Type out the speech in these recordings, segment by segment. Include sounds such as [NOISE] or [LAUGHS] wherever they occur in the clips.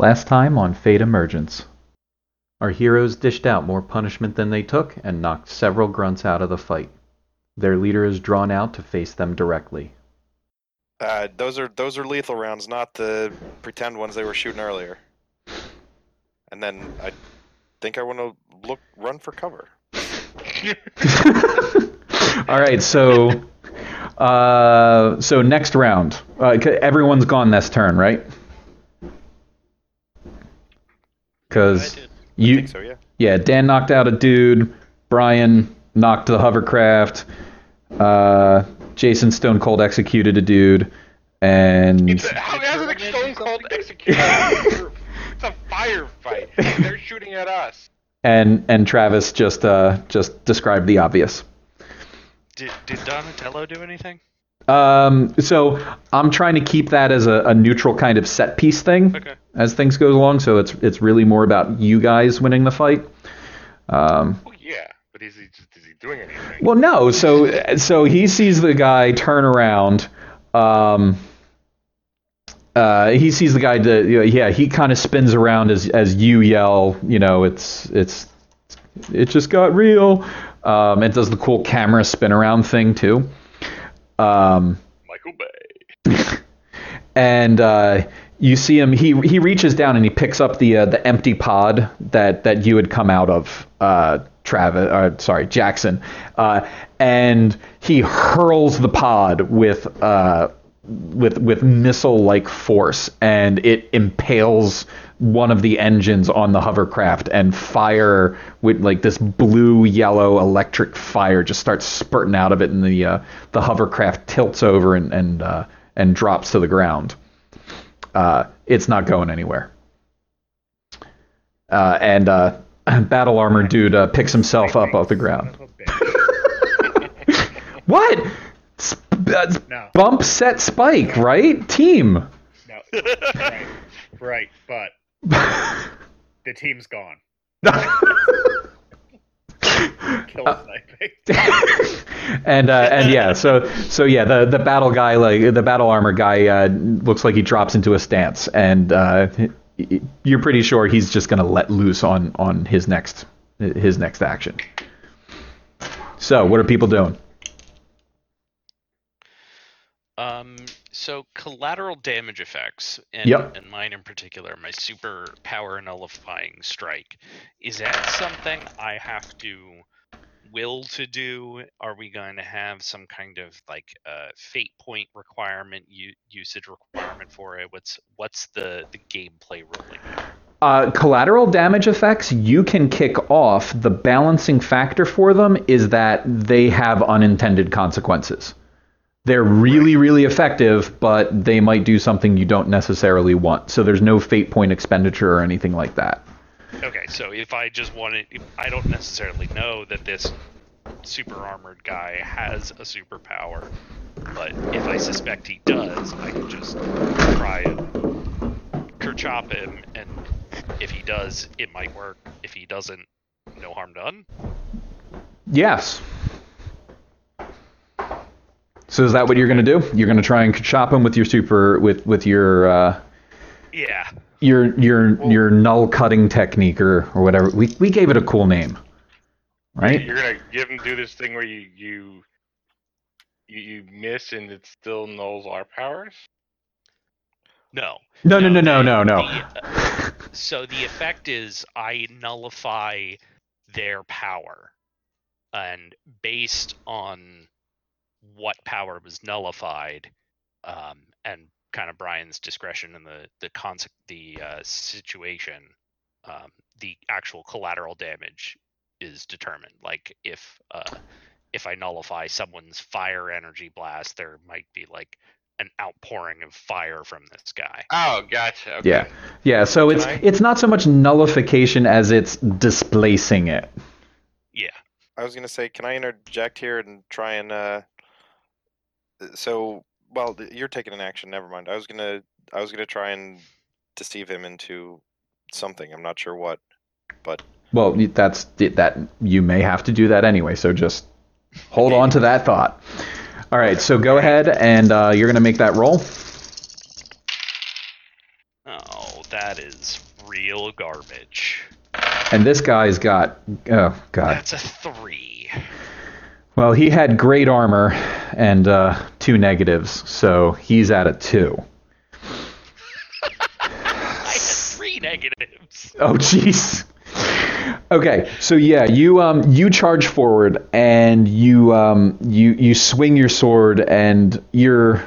Last time on Fate Emergence. Our heroes dished out more punishment than they took and knocked several grunts out of the fight. Their leader is drawn out to face them directly. Uh, those are those are lethal rounds, not the pretend ones they were shooting earlier. And then I think I want to look run for cover. [LAUGHS] All right, so uh, so next round, uh, everyone's gone this turn, right? Because I did. I you, think so, yeah. yeah, Dan knocked out a dude. Brian knocked the hovercraft. Uh, Jason Stone Cold executed a dude, and It's a, how hasn't it Stone Cold executed? [LAUGHS] it's a firefight. They're shooting at us. and and Travis just uh just described the obvious. Did, did Donatello do anything? Um, so I'm trying to keep that as a, a neutral kind of set piece thing Okay. As things go along. So it's it's really more about you guys winning the fight. Um, Oh yeah, but is he just is he doing anything? well, no. So so he sees the guy turn around. Um, uh, he sees the guy. To, you know, yeah, he kind of spins around as as you yell. You know, it's it's it just got real. Um, it does the cool camera spin around thing too. Um, Michael Bay. [LAUGHS] and uh, you see him. He he reaches down and he picks up the uh, the empty pod that that you had come out of, uh, Travis. Uh, sorry, Jackson. Uh, and he hurls the pod with uh, with with missile like force, and it impales one of the engines on the hovercraft, and fire with like this blue yellow electric fire just starts spurting out of it, and the uh, the hovercraft tilts over and and and drops to the ground. Uh, it's not going anywhere. Uh, and uh, [CLEARS THROAT] battle armor dude uh, picks himself up off the ground. Son of a bitch. What? Sp- uh, No, bump set spike, right? Team. no. right, right, but [LAUGHS] the team's gone. [LAUGHS] Kill sniping. [LAUGHS] and uh, and yeah, so so yeah, the the battle guy, like the battle armor guy, uh, looks like he drops into a stance, and uh, you're pretty sure he's just gonna let loose on on his next his next action. So what are people doing? Um, so collateral damage effects, and, Yep. and mine in particular, my super power nullifying strike. Is that something I have to will to do? Are we going to have some kind of like uh, fate point requirement, u- usage requirement for it? What's what's the the gameplay ruling? Uh, collateral damage effects you can kick off. The balancing factor for them is that they have unintended consequences. They're really, really effective, but they might do something you don't necessarily want. So there's no fate point expenditure or anything like that. Okay, so if I just wanted, I don't necessarily know that this super armored guy has a superpower, but if I suspect he does, I can just try and kerchop him, and if he does, it might work. If he doesn't, no harm done. Yes. So is that what you're going to do? You're going to try and chop him with your super with with your uh, Yeah. Your your your null cutting technique or or whatever. We we gave it a cool name, right? You're gonna give them do this thing where you you you, you miss and it still nulls our powers. No. No no no no the- no no. the, uh, [LAUGHS] so the effect is I nullify their power, and based on what power was nullified, um, and kind of Brian's discretion and the the conse- the uh, situation, um, the actual collateral damage is determined. Like if uh, if I nullify someone's fire energy blast, there might be like an outpouring of fire from this guy. Oh, gotcha. Okay. Yeah. Yeah, so it's I- it's not so much nullification as it's displacing it. Yeah. I was gonna say, can I interject here and try and uh, so well, you're taking an action. Never mind. I was gonna I was gonna try and deceive him into something. I'm not sure what, but Well, that's that you may have to do that anyway, so just hold on to that thought. All right, so go ahead and uh, you're going to make that roll. Oh, that is is real garbage. And this guy's got oh god. That's a three. Well, he had great armor and uh, two negatives, so he's at a two. [LAUGHS] I had three negatives. [LAUGHS] Oh jeez. Okay, so yeah, you um you charge forward and you um you you swing your sword and you're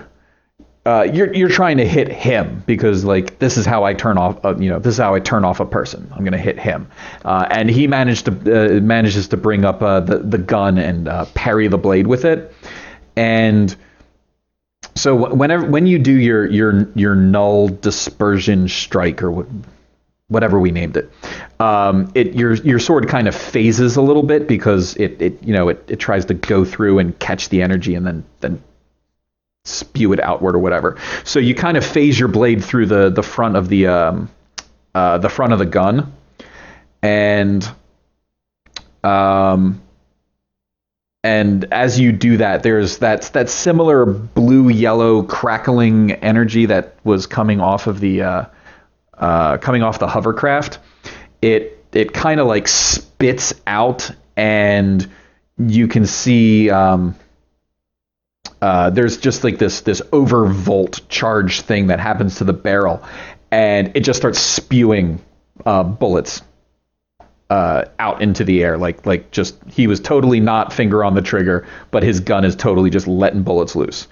uh you're you're trying to hit him because like this is how I turn off uh, you know this is how I turn off a person. I'm gonna hit him, uh, and he managed to uh, manages to bring up uh, the the gun and uh, parry the blade with it, and so whenever when you do your your your null dispersion strike or whatever we named it. Um, it your your sword kind of phases a little bit because it, it you know it, it tries to go through and catch the energy and then then spew it outward or whatever. So you kind of phase your blade through the the front of the um, uh, the front of the gun, and um, and as you do that, there's that that similar blue yellow crackling energy that was coming off of the uh, uh, coming off the hovercraft, it it kind of like spits out, and you can see um, uh, there's just like this this overvolt charge thing that happens to the barrel, and it just starts spewing uh, bullets uh, out into the air. Like like just he was totally not finger on the trigger, but his gun is totally just letting bullets loose.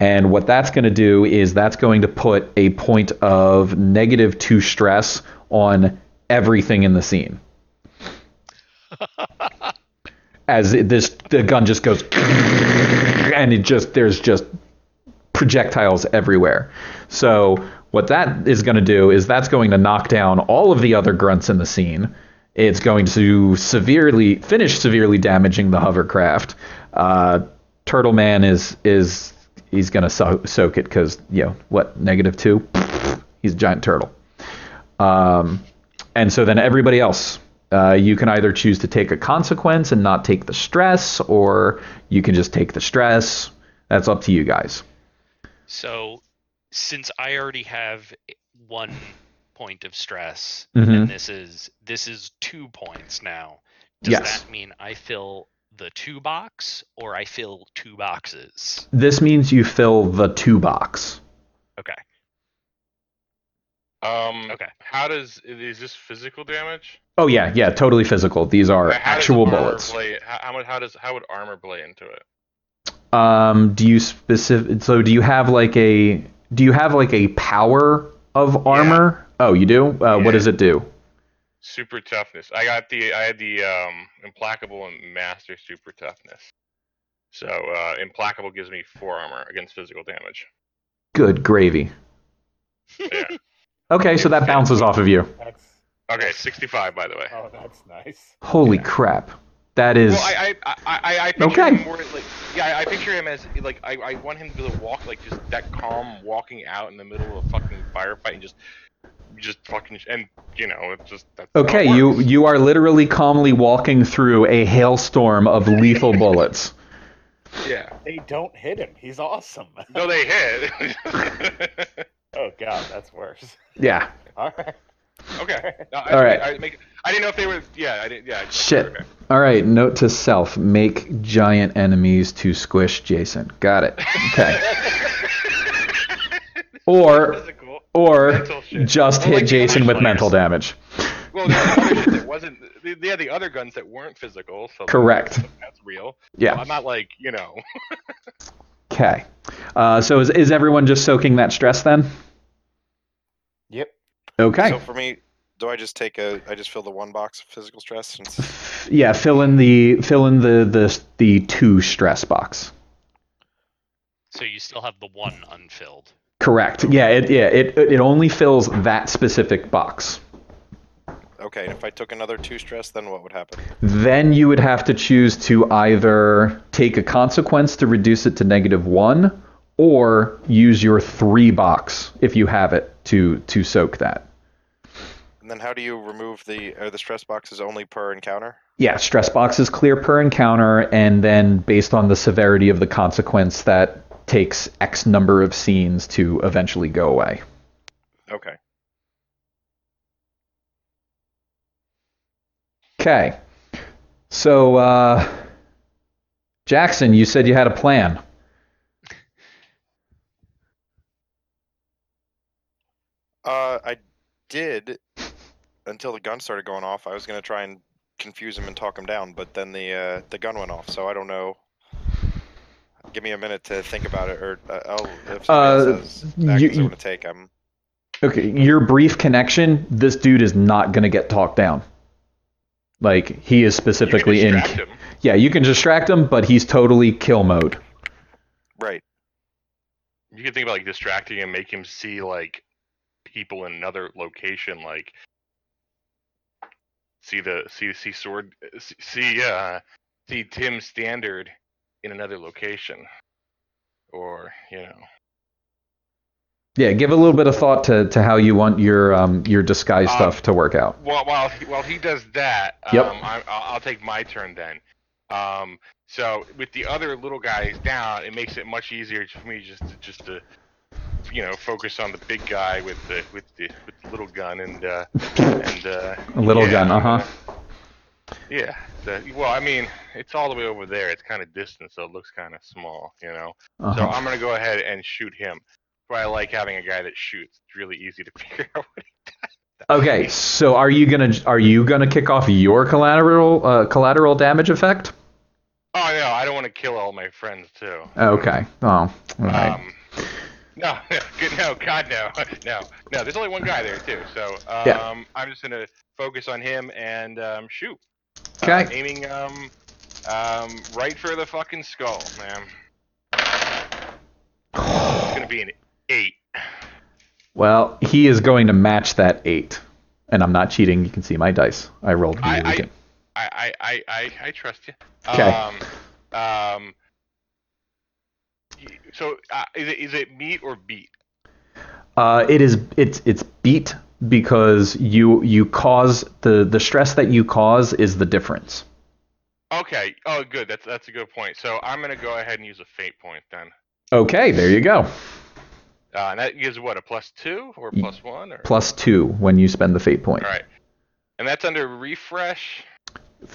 And what that's going to do is that's going to put a point of negative two stress on everything in the scene. [LAUGHS] As it, this the gun just goes [LAUGHS] and it just there's just projectiles everywhere. So what that is going to do is that's going to knock down all of the other grunts in the scene. It's going to severely finish severely damaging the hovercraft. Uh, Turtle Man is is he's to so- soak it because you know what negative two. [LAUGHS] He's a giant turtle. Um, and so then everybody else, uh, you can either choose to take a consequence and not take the stress, or you can just take the stress. That's up to you guys. So, since I already have one point of stress, Mhm. and this is this is two points now, does Yes. that mean I fill the two box or I fill two boxes? This means you fill the two box. Okay. Um. Okay. How does is this physical damage? Oh yeah, yeah, totally physical. These are How actual bullets. Play, how, how? How does how would armor play into it? Um, do you specific? So do you have like a? Do you have like a power of armor? Oh, you do. Uh, What does it do? Super toughness. I got the I had the um implacable and master super toughness. So uh, implacable gives me four armor against physical damage. Good gravy. Yeah. [LAUGHS] Okay, so that bounces off of you. That's okay, sixty-five by the way. oh, that's nice. Holy Yeah. crap! That is. Well, I I I, I, I picture Okay. him more like yeah, I picture him as like I, I want him to be able to walk like just that calm walking out in the middle of a fucking firefight and just just fucking and you know it's just that's it Okay, you you are literally calmly walking through a hailstorm of lethal [LAUGHS] bullets. yeah They don't hit him. He's awesome. [LAUGHS] no they hit [LAUGHS] oh god, that's worse. Yeah. All right. okay No, I, All right. I, make, I didn't know if they were yeah I didn't yeah I Shit. okay. All right. Note to self: make giant enemies to squish Jason. Got it. Okay. Or Physical. Or just Well, hit like Jason with mental damage. Well, the other [LAUGHS] wasn't. They, they had the other guns that weren't physical. So Correct. That's real. Yeah. I'm not like you know. [LAUGHS] Okay. Uh, so is is everyone just soaking that stress then? Yep. Okay. So for me, do I just take a? I just fill the one box of physical stress. Since, [LAUGHS] yeah. Fill in the fill in the the the two stress box. So you still have the one unfilled. Correct. Yeah. It yeah it it only fills that specific box. okay, and if I took another two stress, then what would happen? Then you would have to choose to either take a consequence to reduce it to negative one, or use your three box if you have it to to soak that. And then how do you remove the? Are the stress boxes only per encounter? Yeah, stress boxes clear per encounter, and then based on the severity of the consequence, that takes X number of scenes to eventually go away. Okay. Okay. So, uh, Jackson, you said you had a plan. Uh, I did until the gun started going off. I was going to try and confuse him and talk him down, but then the uh, the gun went off, so I don't know Give me a minute to think about it, or uh, I'll if somebody Uh, else has you- I you- want to take. I'm Okay, your brief connection, this dude is not going to get talked down. Like, he is specifically you in. can distract him. [LAUGHS] Yeah, you can distract him, but he's totally kill mode. right. You can think about like distracting him, make him see like people in another location, like see the see see sword see- see uh see Tim Standard in another location, or you know Yeah, give a little bit of thought to, to how you want your um, your disguise Um, stuff to work out. While while he, while he does that, um, Yep. I, I'll, I'll take my turn then. Um, so with the other little guys down, it makes it much easier for me just to, just to you know focus on the big guy with the with the with the little gun and uh, and uh, A little yeah, gun, uh huh. Yeah. The, well, I mean, it's all the way over there. It's kind of distant, so it looks kind of small, you know. So Uh-huh. I'm gonna go ahead and shoot him. But I like having a guy that shoots. It's really easy to [LAUGHS] figure out what he does. Okay, so are you gonna are you gonna kick off your collateral uh, collateral damage effect? Oh no, I don't want to kill all my friends too. Okay. Oh, all right. Um, no, [LAUGHS] no, no, God, no, [LAUGHS] no, no. There's only one guy there too, so um, Yeah. I'm just gonna focus on him and um, shoot. Okay. Uh, aiming um, um, right for the fucking skull, man. It's gonna be an eight. Well, he is going to match that eight, and I'm not cheating. You can see my dice. I rolled really I-. I, I, I, I, I trust you. 'Kay. Um, um, so uh, is it is it meet or beat? Uh, it is it's it's beat because you you cause the the stress that you cause is the difference. Okay. Oh, good. That's that's a good point. So I'm gonna go ahead and use a fate point then. Okay, there you go. Uh, and that gives what a plus two or plus one or Plus two when you spend the fate point. all right. And that's under refresh.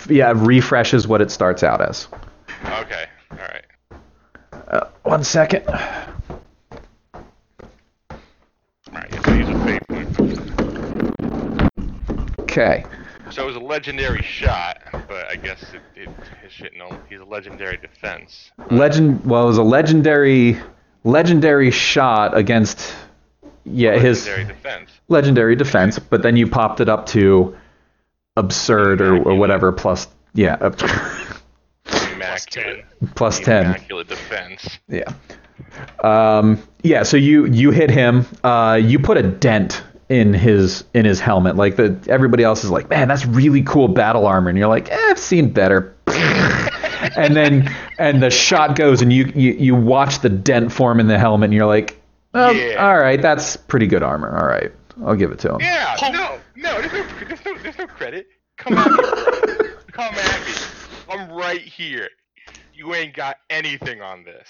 Yeah, refresh is what it starts out as. Okay. All right. Uh, one second. All right. So use a fate. Okay. So it was a legendary shot, but I guess it, it his shit no. He's a legendary defense. Legend. Well, it was a legendary legendary shot against. Yeah, his legendary defense. legendary defense, but then you popped it up to absurd or, or whatever plus yeah up- Immaculate. plus ten. Immaculate defense. Yeah. Um, yeah. So you you hit him. Uh, you put a dent in his in his helmet. Like the everybody else is like, man, that's really cool battle armor, and you're like, eh, I've seen better. [LAUGHS] and then and the shot goes, and you, you you watch the dent form in the helmet, and you're like, oh, Yeah. all right, that's pretty good armor. All right, I'll give it to him. Yeah. No. No. There's no. There's no. There's no credit. Come at me. [LAUGHS] Come at me. I'm right here. You ain't got anything on this.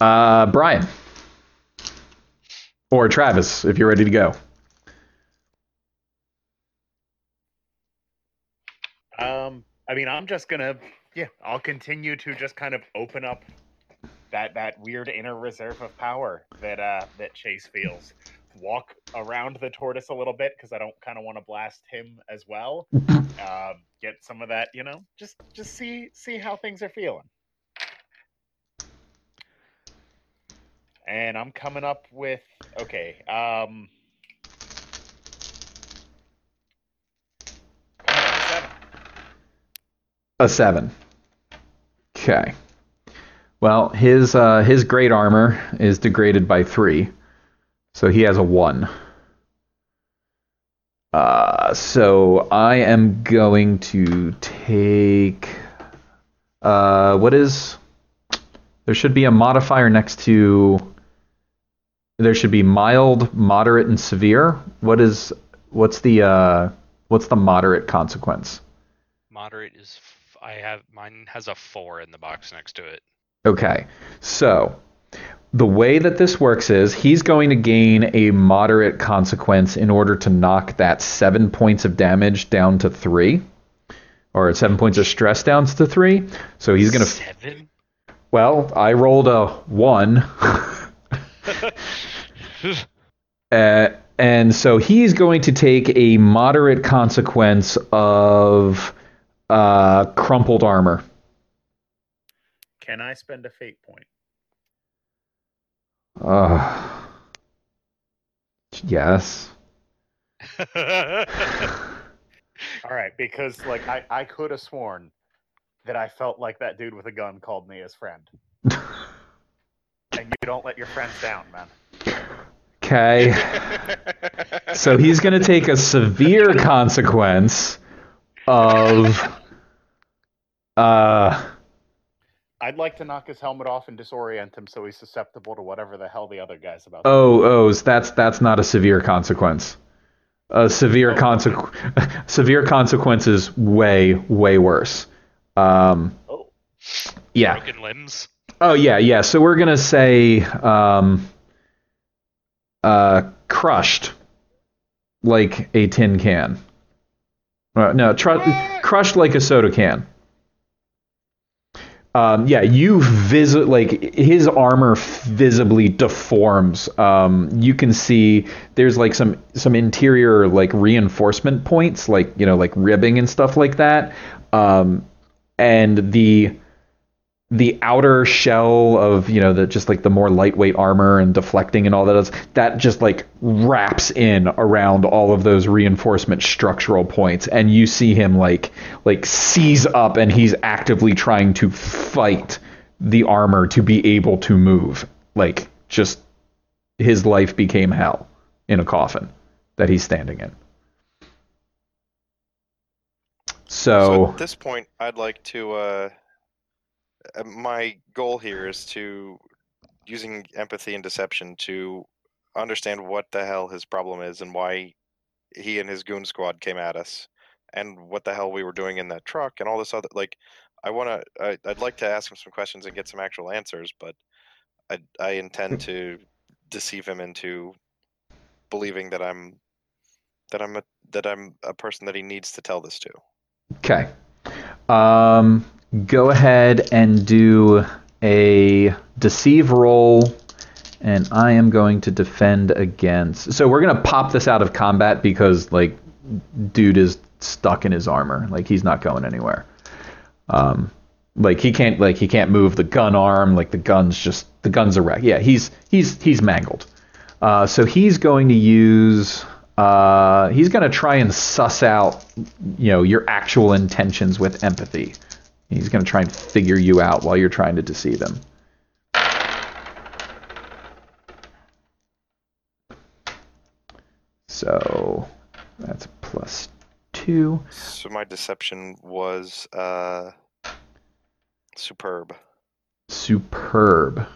Uh, Brian or Travis, if you're ready to go. Um, I mean, I'm just gonna, yeah, I'll continue to just kind of open up that that weird inner reserve of power that uh that Chase feels. Walk around the tortoise a little bit because I don't kind of want to blast him as well. [LAUGHS] um, get some of that, you know, just just see see how things are feeling. And I'm coming up with okay. Um. A seven. Okay. Well, his uh, his great armor is degraded by three, so he has a one. Uh, so I am going to take. Uh, what is? There should be a modifier next to. There should be mild, moderate, and severe. What is? What's the? Uh, what's the moderate consequence? Moderate is. F- I have mine has a four in the box next to it. Okay, so the way that this works is he's going to gain a moderate consequence in order to knock that seven points of damage down to three. or seven points of stress down to three. So he's gonna. seven. Well, I rolled a one. [LAUGHS] Uh, and so he's going to take a moderate consequence of uh, crumpled armor. Can I spend a fate point? Uh, yes. [LAUGHS] All right, because like I, I could have sworn that I felt like that dude with a gun called me his friend. [LAUGHS] and you don't let your friends down, man. Okay. [LAUGHS] So he's going to take a severe consequence of. Uh, I'd like to knock his helmet off and disorient him so he's susceptible to whatever the hell the other guy's about. oh, oh, that's that's not a severe consequence. A severe consequence, [LAUGHS] severe consequence is way way worse. Um, Oh. yeah. Broken limbs. Oh yeah, yeah. So we're gonna say um, uh, crushed, like a tin can. Uh, no, tr- crushed like a soda can. Um, yeah, you visit like his armor visibly deforms. Um, you can see there's like some some interior like reinforcement points, like you know, like ribbing and stuff like that. Um, and the the outer shell of you know the just like the more lightweight armor and deflecting and all that that just like wraps in around all of those reinforcement structural points and you see him like like seize up and he's actively trying to fight the armor to be able to move like just his life became hell in a coffin that he's standing in So so at this point, I'd like to. Uh, my goal here is to using empathy and deception to understand what the hell his problem is and why he and his goon squad came at us, and what the hell we were doing in that truck and all this other. Like, I want to. I'd like to ask him some questions and get some actual answers, but I I intend [LAUGHS] to deceive him into believing that I'm that I'm a that I'm a person that he needs to tell this to. Okay. Um, go ahead and do a deceive roll, and I am going to defend against. So we're gonna pop this out of combat because like, dude is stuck in his armor. Like he's not going anywhere. Um, like he can't like he can't move the gun arm. Like the gun's just the gun's a wreck. Yeah, he's he's he's mangled. Uh, so he's going to use. Uh, he's going to try and suss out, you know, your actual intentions with empathy. He's going to try and figure you out while you're trying to deceive him. So that's plus two. So my deception was uh, superb. Superb.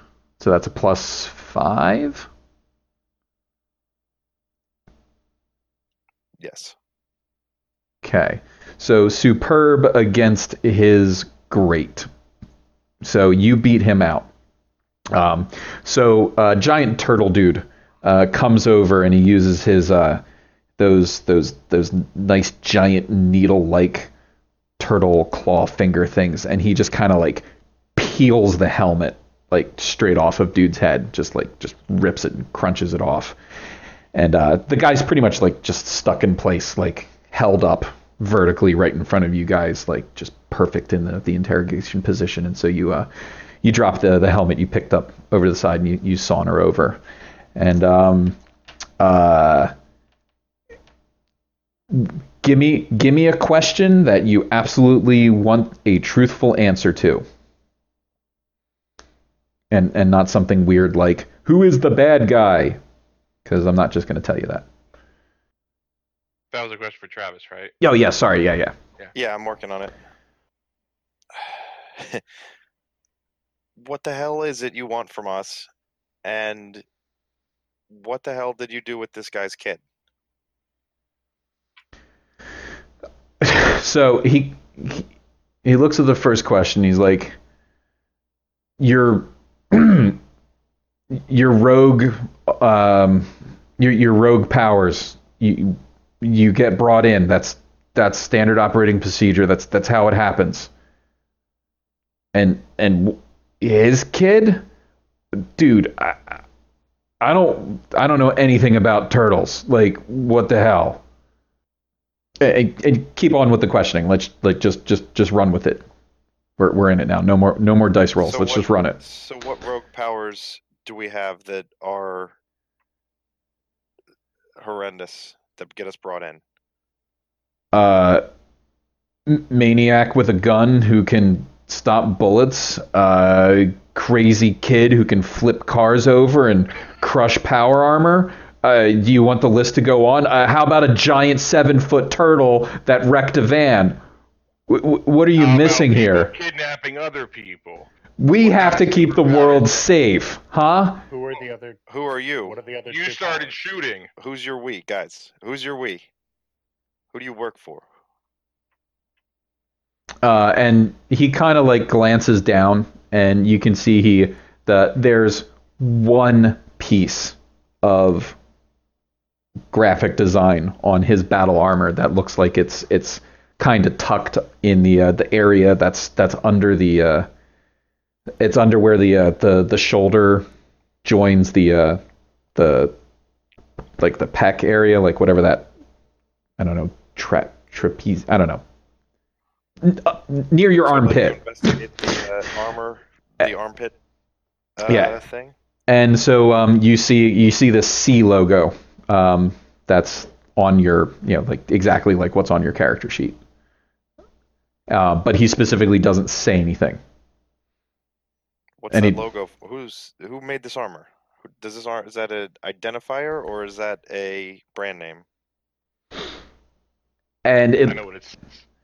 So that's a plus five. Yes. Okay. So superb against his great. So you beat him out. Um, so uh, giant turtle dude uh, comes over and he uses his uh, those those those nice giant needle like turtle claw finger things, and he just kind of like peels the helmet like straight off of dude's head, just like just rips it and crunches it off and uh, the guy's pretty much like just stuck in place, like held up vertically right in front of you guys, like just perfect in the, the interrogation position. And so you uh, you drop the the helmet you picked up over to the side and you, you saunter over, and um, uh, give me give me a question that you absolutely want a truthful answer to. And, and not something weird like who is the bad guy because I'm not just going to tell you that. That was a question for Travis, right? Oh yeah, sorry, yeah, yeah. Yeah, I'm working on it. [SIGHS] what the hell is it you want from us? And what the hell did you do with this guy's kid? [LAUGHS] so he, he he looks at the first question. He's like, "Your [CLEARS THROAT] your rogue, um, your your rogue powers. You you get brought in. That's that's standard operating procedure. That's that's how it happens. And and his kid, dude, I, I don't I don't know anything about turtles. Like what the hell? And, and keep on with the questioning. Let's like just just just run with it. We're we're in it now. No more no more dice rolls. So Let's what- just run it. So what rogue powers do we have that are horrendous that get us brought in? uh, maniac with a gun who can stop bullets, uh, crazy kid who can flip cars over and crush power armor. Uh, do you want the list to go on? Uh, how about a giant seven foot turtle that wrecked a van? W- w- what are you How missing here? Kidnapping other people. We have to keep the world safe, huh? Who are the other? Who are you? What are the other? You started powers? shooting. Who's your we, guys? Who's your we? Who do you work for? uh, and he kind of like glances down, and you can see he the there's one piece of graphic design on his battle armor that looks like it's it's kind of tucked in the uh, the area that's that's under the uh, it's under where the uh, the the shoulder joins the uh, the like the pec area, like whatever that I don't know tra- trapeze I don't know N- uh, near your So, armpit. the uh, armor, the armpit uh, Yeah. thing. And so um, you see you see the C logo um, that's on your you know like exactly like what's on your character sheet. Uh, but he specifically doesn't say anything. What's And that he- logo? Who's who made this armor? Does this ar- is that an identifier or is that a brand name? And I know what it's.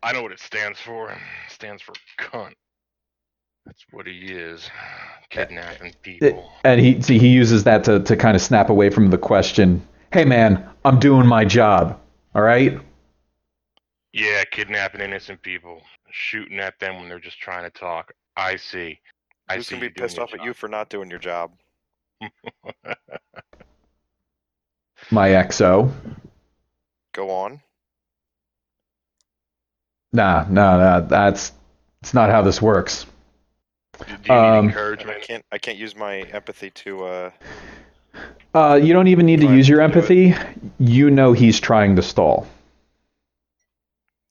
I know what it stands for. It stands for cunt. That's what he is. Kidnapping people. and he see he uses that to to kind of snap away from the question. Hey man, I'm doing my job. All right. Yeah, kidnapping innocent people, shooting at them when they're just trying to talk. I see. I Who's see. gonna be pissed your off at you for not doing your job? [LAUGHS] My XO. Go on. Nah, nah, nah. That's it's not how this works. Do do you Um, need I encouragement? can't. I can't use my empathy to. uh Uh, you don't even need to use your to empathy. You know he's trying to stall.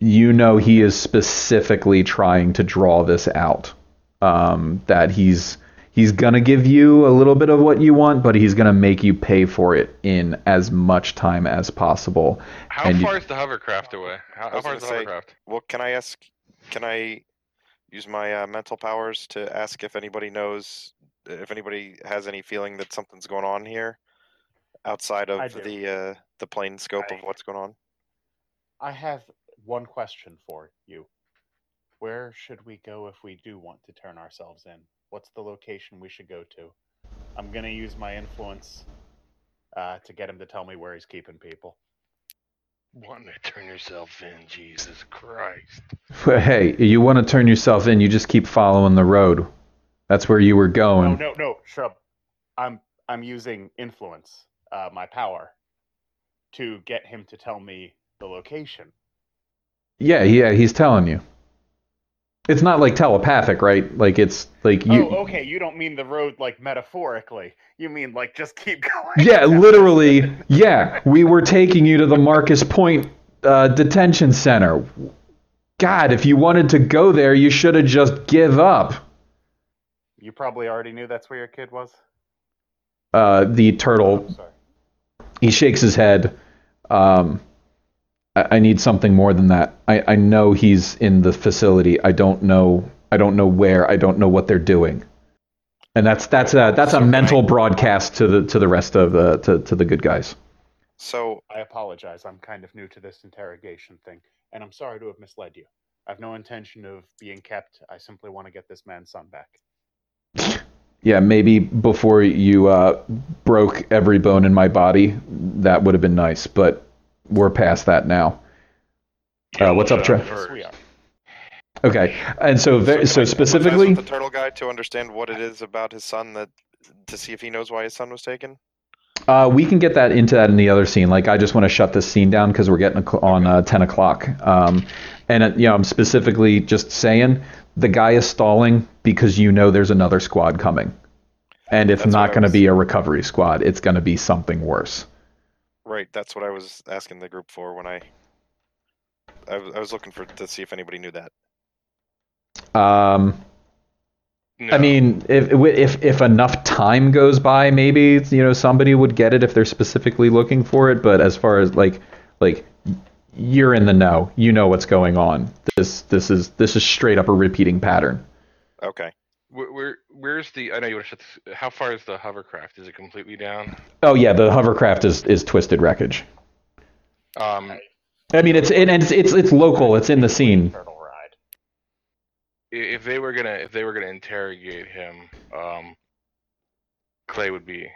You know he is specifically trying to draw this out. Um, that he's he's gonna give you a little bit of what you want, but he's gonna make you pay for it in as much time as possible. How and you- far is the hovercraft away? How, how far is the say- hovercraft? Well, can I ask? Can I use my uh, mental powers to ask if anybody knows, if anybody has any feeling that something's going on here, outside of the uh, the plain scope of what's going on? I have one question for you. Where should we go if we do want to turn ourselves in? What's the location we should go to? I'm gonna use my influence uh, to get him to tell me where he's keeping people. Wanting to turn yourself in, Jesus Christ. But hey, you want to turn yourself in, you just keep following the road. That's where you were going. No, no, no, Shrub. I'm I'm using influence, uh, my power, to get him to tell me the location. Yeah, yeah, he's telling you. It's not like telepathic, right? Like it's like you. oh, okay. You don't mean the road like metaphorically. You mean like just keep [LAUGHS] going. Yeah, literally. Yeah, we were taking you to the Marcus Point uh, detention center. God, if you wanted to go there, you should have just give up. You probably already knew that's where your kid was. Uh, the Oh, turtle. sorry. He shakes his head. Um, I, I need something more than that. I, I know he's in the facility. I don't know. I don't know where. I don't know what they're doing. And that's that's a that's a can mental I- broadcast to the to the rest of the to, to the good guys. So I apologize. I'm kind of new to this interrogation thing, and I'm sorry to have misled you. I've no intention of being kept. I simply want to get this man's son back. Yeah, maybe before you uh, broke every bone in my body, that would have been nice. But we're past that now. Uh, what's up, Trey? Yes, we are. Okay, and so ve- can so I specifically, the turtle guy to understand what it is about his son that to see if he knows why his son was taken. Uh, we can get that into that in the other scene. Like, I just want to shut this scene down because we're getting on uh, 10 o'clock. Um, and, uh, you know, I'm specifically just saying the guy is stalling because you know there's another squad coming. And it's That's not going to be a recovery squad. It's going to be something worse. Right, that's what I was asking the group for when I. I, was- I was looking for to see if anybody knew that. Um, No. I mean, if, if if enough time goes by, maybe you know somebody would get it if they're specifically looking for it. But as far as like like you're in the know, you know what's going on. This this is this is straight up a repeating pattern. Okay. where where's the? I know you want to shut. This, how far is the hovercraft? Is it completely down? Oh yeah, the hovercraft is is twisted wreckage. Um, I mean, it's and it's it's it's local. It's in the scene. If they were gonna if they were gonna interrogate him, um, Clay would be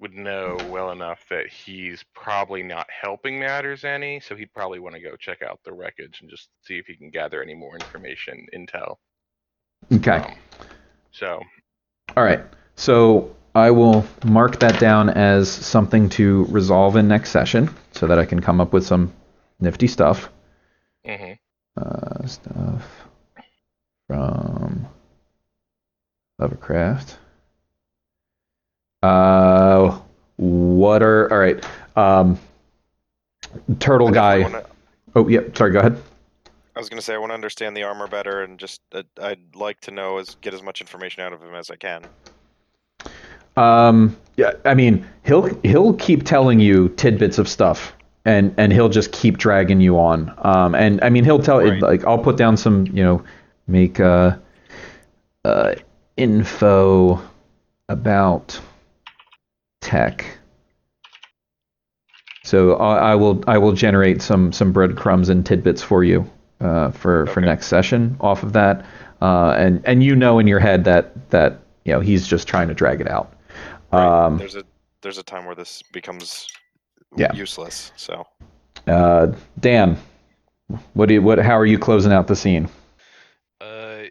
would know well enough that he's probably not helping matters any, so he'd probably want to go check out the wreckage and just see if he can gather any more information, intel. Okay. So All right. So I will mark that down as something to resolve in next session, so that I can come up with some nifty stuff. hmm uh, stuff from Lovecraft. Uh, what are all right? Um, turtle guy. wanna- Oh, yeah. Sorry. Go ahead. I was gonna say I want to understand the armor better, and just uh, I'd like to know as get as much information out of him as I can. Um, yeah. I mean, he'll he'll keep telling you tidbits of stuff, and and he'll just keep dragging you on. Um, and I mean, he'll tell Right. like I'll put down some, you know, make uh, uh, info about tech. So I, I will I will generate some some breadcrumbs and tidbits for you uh, for for next session off of that, uh, and and you know in your head that that you know he's just trying to drag it out. Right. Um, there's a there's a time where this becomes Yeah. useless. So uh, Dan, what do you, what how are you closing out the scene? Uh,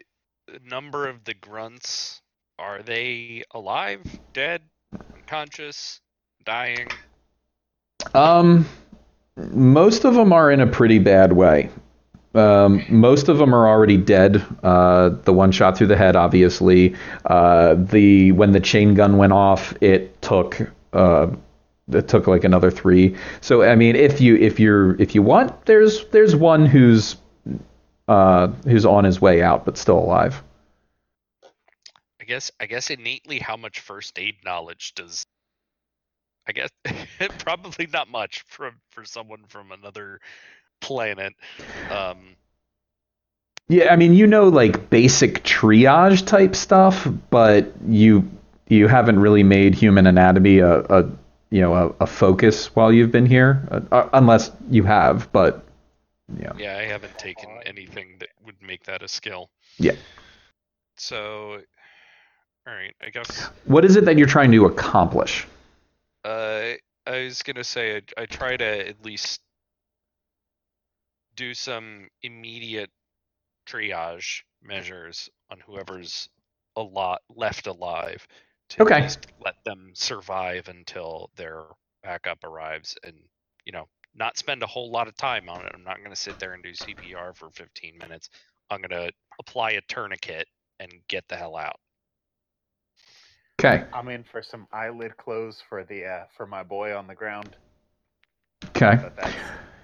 a number of the grunts are they alive, dead, unconscious, dying? Um, most of them are in a pretty bad way. Um, most of them are already dead. Uh, the one shot through the head, obviously. Uh, the when the chain gun went off, it took uh, it took like another three. So I mean, if you if you're if you want, there's there's one who's uh, who's on his way out but still alive. I guess I guess innately how much first aid knowledge does I guess [LAUGHS] probably not much from for someone from another planet. Um Yeah, I mean, you know, like basic triage type stuff, but you you haven't really made human anatomy a, a you know a, a focus while you've been here, uh, uh, unless you have. But yeah, yeah, I haven't taken anything that would make that a skill. Yeah. So all right, I guess what is it that you're trying to accomplish? Uh, I was gonna say I, I try to at least do some immediate triage measures on whoever's a lot left alive to Okay. at let them survive until their backup arrives, and you know not spend a whole lot of time on it. I'm not gonna sit there and do CPR for 15 minutes. I'm gonna apply a tourniquet and get the hell out. Okay, I'm in for some eyelid clothes for the uh, for my boy on the ground, okay, but that's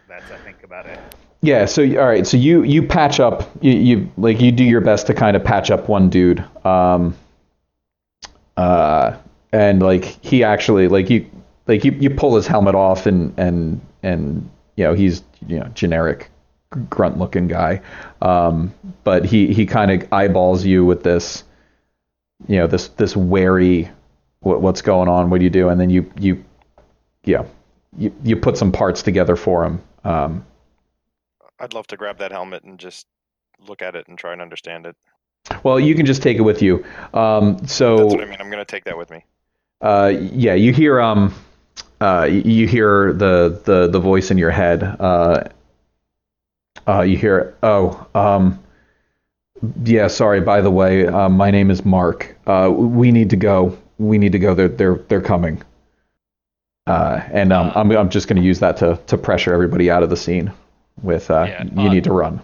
that's I think about it. Yeah. So all right, so you you patch up, you, you like you do your best to kind of patch up one dude, um, uh, and like he actually like you like you, you pull his helmet off and and and you know he's you know generic grunt looking guy um, but he he kind of eyeballs you with this you know this this wary what, what's going on what do you do and then you you yeah you, you put some parts together for him um, I'd love to grab that helmet and just look at it and try and understand it. well you can just take it with you um, so That's what I mean. I'm gonna take that with me. uh, yeah, you hear um, uh, you hear the the the voice in your head. Uh, uh, you hear, oh, um, yeah, sorry. By the way, uh, my name is Mark. Uh, we need to go. we need to go. They're they're they're coming. Uh, and um, I'm I'm just going to use that to to pressure everybody out of the scene. With uh, Yeah, you uh, need to run.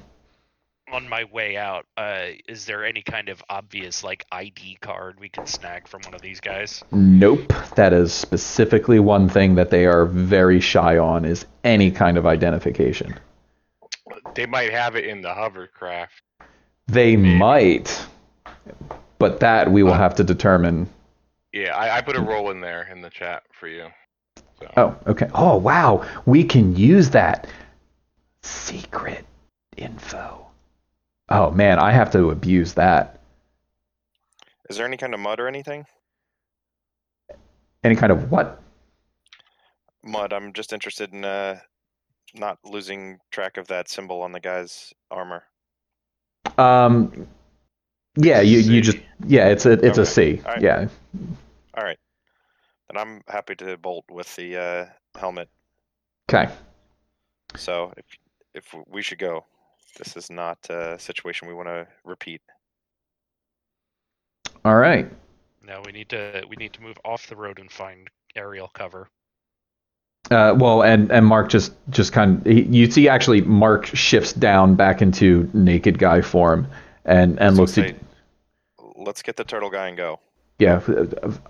On my way out, uh, is there any kind of obvious like ID card we can snag from one of these guys? Nope. That is specifically one thing that they are very shy on is any kind of identification. They might have it in the hovercraft. They Maybe. might, but that we will have to determine. Yeah, I, I put a roll in there in the chat for you. So. Oh, okay. Oh, wow. We can use that secret info. Oh man, I have to abuse that. Is there any kind of mud or anything? Any kind of what? Mud. I'm just interested in uh, not losing track of that symbol on the guy's armor. Um, yeah, you you just yeah, it's a it's a Okay. C. Alright. Yeah. All right. Then I'm happy to bolt with the uh, helmet. Okay. So if if we should go, this is not a situation we want to repeat. All right. Now we need to we need to move off the road and find aerial cover. Uh, well, and and Mark just just kind of you see actually Mark shifts down back into naked guy form and and So looks say, at Let's get the turtle guy and go. yeah.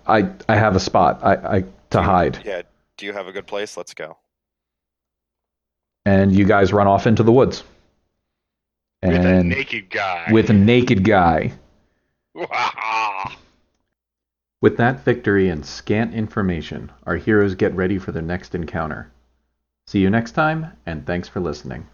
I I have a spot I I to hide Yeah. Do you have a good place? Let's go. And you guys run off into the woods. With a naked guy. with a naked guy. With that victory and scant information, our heroes get ready for their next encounter. See you next time, and thanks for listening.